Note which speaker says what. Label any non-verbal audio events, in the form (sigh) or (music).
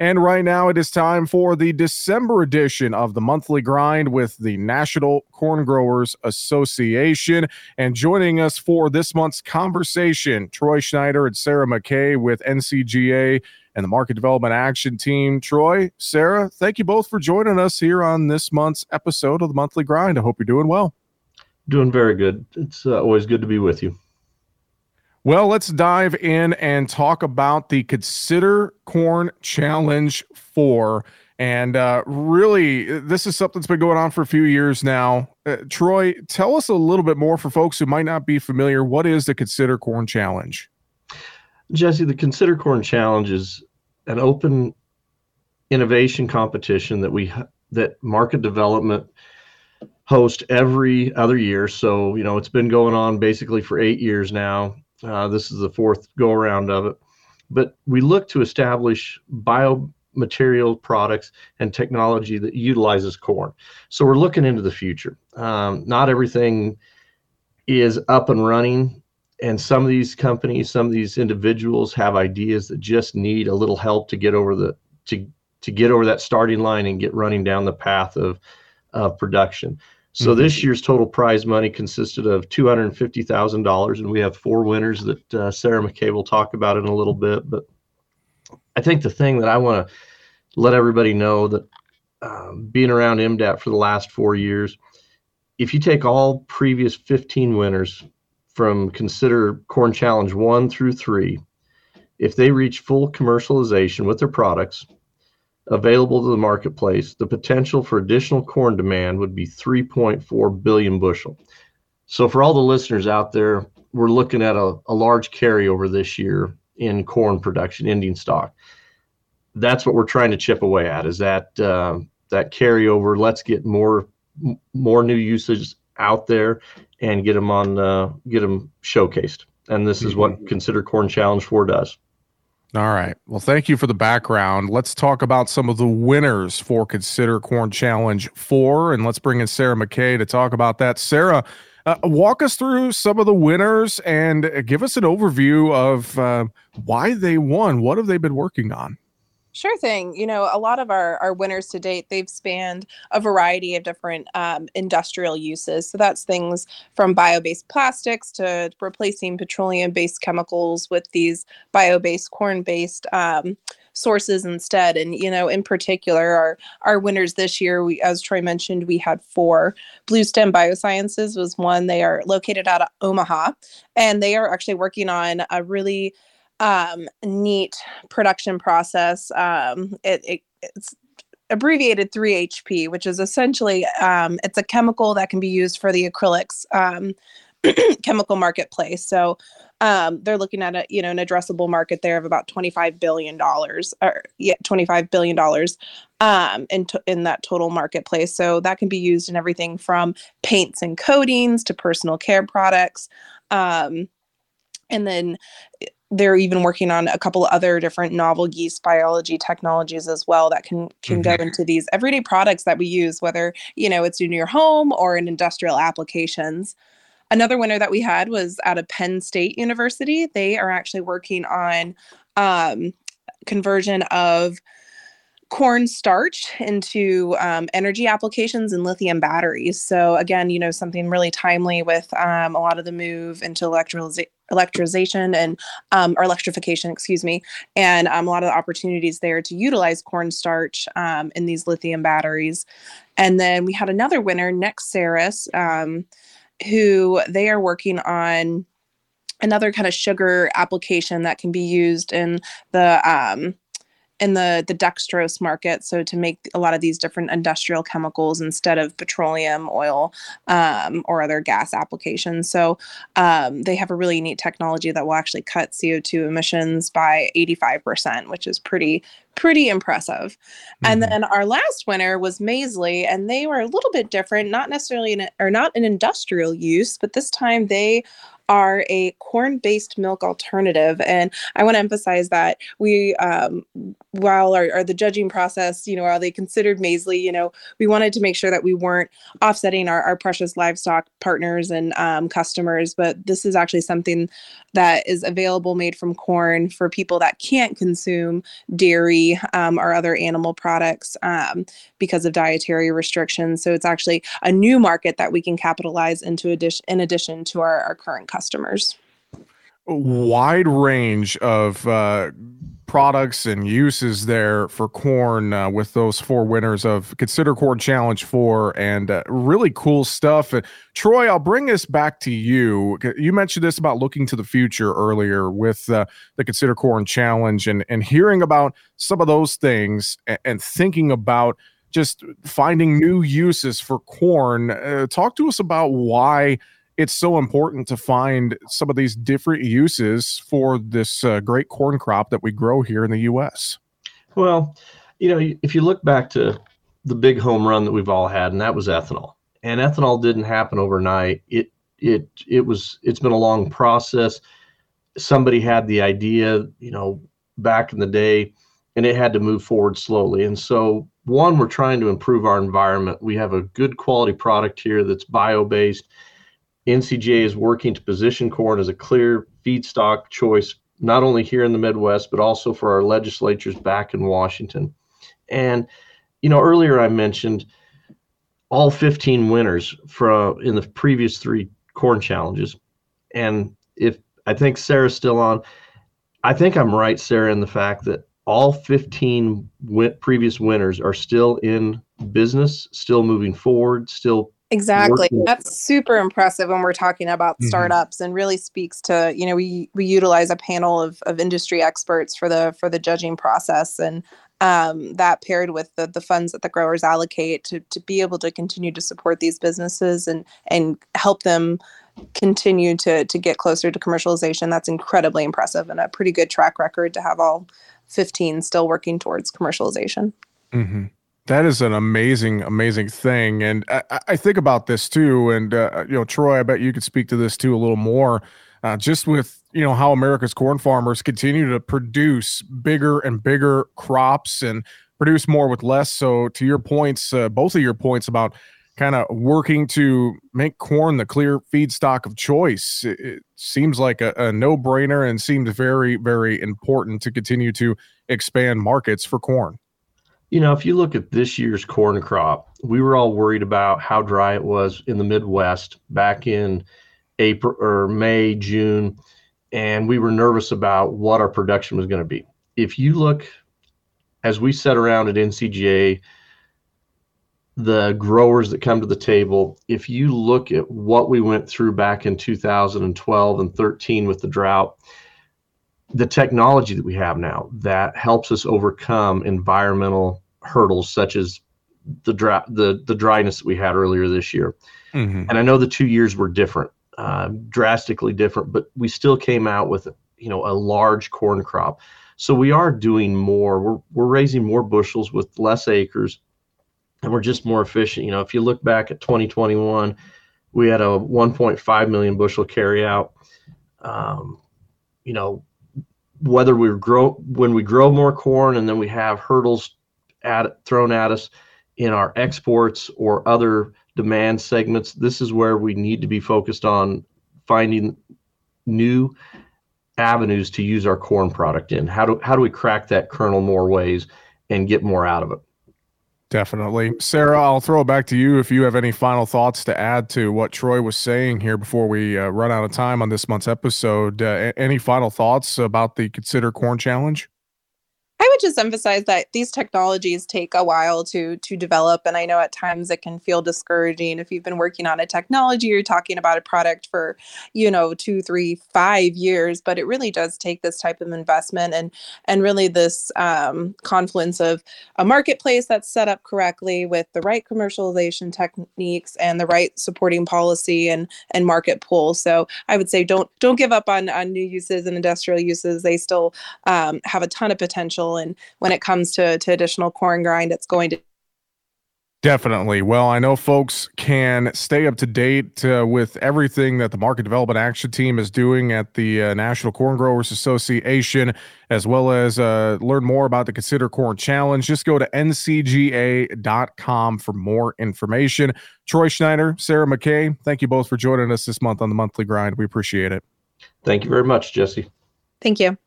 Speaker 1: And right now it is time for the December edition of the monthly grind with the National Corn Growers Association. And joining us for this month's conversation, Troy Schneider and Sarah McKay with NCGA and the Market Development Action Team. Troy, Sarah, thank you both for joining us here on this month's episode of the monthly grind. I hope you're doing well.
Speaker 2: Doing very good. It's uh, always good to be with you.
Speaker 1: Well, let's dive in and talk about the Consider Corn Challenge 4. And uh, really, this is something that's been going on for a few years now. Uh, Troy, tell us a little bit more for folks who might not be familiar. What is the Consider Corn Challenge?
Speaker 2: Jesse, the Consider Corn Challenge is an open innovation competition that we that market development host every other year. So, you know, it's been going on basically for eight years now. Uh, this is the fourth go around of it. But we look to establish biomaterial products and technology that utilizes corn. So we're looking into the future. Um, not everything is up and running. And some of these companies, some of these individuals have ideas that just need a little help to get over the to to get over that starting line and get running down the path of of production. So mm-hmm. this year's total prize money consisted of two hundred and fifty thousand dollars, and we have four winners that uh, Sarah McKay will talk about in a little bit. But I think the thing that I want to let everybody know that um, being around MDAT for the last four years, if you take all previous fifteen winners from Consider Corn Challenge one through three, if they reach full commercialization with their products, available to the marketplace, the potential for additional corn demand would be 3.4 billion bushel. So for all the listeners out there, we're looking at a, a large carryover this year in corn production, ending stock. That's what we're trying to chip away at. Is that uh, that carryover? Let's get more more new uses out there and get them on uh, get them showcased. And this is what mm-hmm. Consider Corn Challenge Four does.
Speaker 1: All right. Well, thank you for the background. Let's talk about some of the winners for Consider Corn Challenge 4. And let's bring in Sarah McKay to talk about that. Sarah, uh, walk us through some of the winners and give us an overview of uh, why they won. What have they been working on?
Speaker 3: Sure thing. You know, a lot of our, our winners to date, they've spanned a variety of different um, industrial uses. So that's things from bio based plastics to replacing petroleum based chemicals with these bio based corn based um, sources instead. And, you know, in particular, our, our winners this year, we, as Troy mentioned, we had four. Bluestem Biosciences was one. They are located out of Omaha and they are actually working on a really um, neat production process. Um, it, it, it's abbreviated 3HP, which is essentially um, it's a chemical that can be used for the acrylics um, (clears throat) chemical marketplace. So um, they're looking at a you know an addressable market there of about 25 billion dollars or yeah 25 billion dollars um, in in that total marketplace. So that can be used in everything from paints and coatings to personal care products. Um, and then they're even working on a couple other different novel yeast biology technologies as well that can can mm-hmm. go into these everyday products that we use whether you know it's in your home or in industrial applications another winner that we had was out of penn state university they are actually working on um, conversion of corn starch into um, energy applications and lithium batteries. So again, you know, something really timely with um, a lot of the move into electrolysis electricization and um, or electrification, excuse me, and um, a lot of the opportunities there to utilize cornstarch um, in these lithium batteries. And then we had another winner, Nexceris, um, who they are working on another kind of sugar application that can be used in the um, in the the dextrose market so to make a lot of these different industrial chemicals instead of petroleum oil um, or other gas applications so um, they have a really neat technology that will actually cut co2 emissions by 85% which is pretty pretty impressive mm-hmm. and then our last winner was Maisley and they were a little bit different not necessarily in a, or not an industrial use but this time they are a corn based milk alternative. And I want to emphasize that we, um, while our, our, the judging process, you know, while they considered Maisley, you know, we wanted to make sure that we weren't offsetting our, our precious livestock partners and um, customers. But this is actually something that is available made from corn for people that can't consume dairy um, or other animal products um, because of dietary restrictions. So it's actually a new market that we can capitalize into addition in addition to our, our current customers.
Speaker 1: A wide range of uh, products and uses there for corn uh, with those four winners of Consider Corn Challenge 4 and uh, really cool stuff. Uh, Troy, I'll bring this back to you. You mentioned this about looking to the future earlier with uh, the Consider Corn Challenge and, and hearing about some of those things and, and thinking about just finding new uses for corn. Uh, talk to us about why it's so important to find some of these different uses for this uh, great corn crop that we grow here in the U.S.
Speaker 2: Well, you know, if you look back to the big home run that we've all had, and that was ethanol. And ethanol didn't happen overnight. It it it was it's been a long process. Somebody had the idea, you know, back in the day, and it had to move forward slowly. And so, one, we're trying to improve our environment. We have a good quality product here that's bio based NCGA is working to position corn as a clear feedstock choice, not only here in the Midwest, but also for our legislatures back in Washington. And, you know, earlier I mentioned all 15 winners from in the previous three corn challenges. And if I think Sarah's still on, I think I'm right, Sarah, in the fact that all 15 win- previous winners are still in business, still moving forward, still
Speaker 3: Exactly. That's super impressive when we're talking about mm-hmm. startups and really speaks to, you know, we we utilize a panel of, of industry experts for the for the judging process and um, that paired with the, the funds that the growers allocate to, to be able to continue to support these businesses and and help them continue to to get closer to commercialization that's incredibly impressive and a pretty good track record to have all 15 still working towards commercialization
Speaker 1: mm-hmm. That is an amazing, amazing thing, and I, I think about this too. And uh, you know, Troy, I bet you could speak to this too a little more. Uh, just with you know how America's corn farmers continue to produce bigger and bigger crops and produce more with less. So, to your points, uh, both of your points about kind of working to make corn the clear feedstock of choice, it, it seems like a, a no brainer and seems very, very important to continue to expand markets for corn.
Speaker 2: You know, if you look at this year's corn crop, we were all worried about how dry it was in the Midwest back in April or May, June, and we were nervous about what our production was going to be. If you look, as we sat around at NCGA, the growers that come to the table, if you look at what we went through back in 2012 and 13 with the drought, the technology that we have now that helps us overcome environmental hurdles such as the dry, the the dryness that we had earlier this year. Mm-hmm. And I know the two years were different, uh, drastically different, but we still came out with you know a large corn crop. So we are doing more. We're we're raising more bushels with less acres, and we're just more efficient. You know, if you look back at 2021, we had a 1.5 million bushel carryout. Um, you know, whether we grow when we grow more corn and then we have hurdles at, thrown at us in our exports or other demand segments this is where we need to be focused on finding new avenues to use our corn product in. How do how do we crack that kernel more ways and get more out of it
Speaker 1: Definitely. Sarah, I'll throw it back to you if you have any final thoughts to add to what Troy was saying here before we uh, run out of time on this month's episode. Uh, any final thoughts about the Consider Corn Challenge?
Speaker 3: I would just emphasize that these technologies take a while to to develop, and I know at times it can feel discouraging if you've been working on a technology. You're talking about a product for, you know, two, three, five years, but it really does take this type of investment and and really this um, confluence of a marketplace that's set up correctly with the right commercialization techniques and the right supporting policy and and market pull. So I would say don't don't give up on on new uses and industrial uses. They still um, have a ton of potential and when it comes to, to additional corn grind, it's going to
Speaker 1: Definitely. Well, I know folks can stay up to date uh, with everything that the Market Development Action Team is doing at the uh, National Corn Growers Association, as well as uh, learn more about the Consider Corn Challenge. Just go to ncga.com for more information. Troy Schneider, Sarah McKay, thank you both for joining us this month on the Monthly Grind. We appreciate it.
Speaker 2: Thank you very much, Jesse.
Speaker 3: Thank you.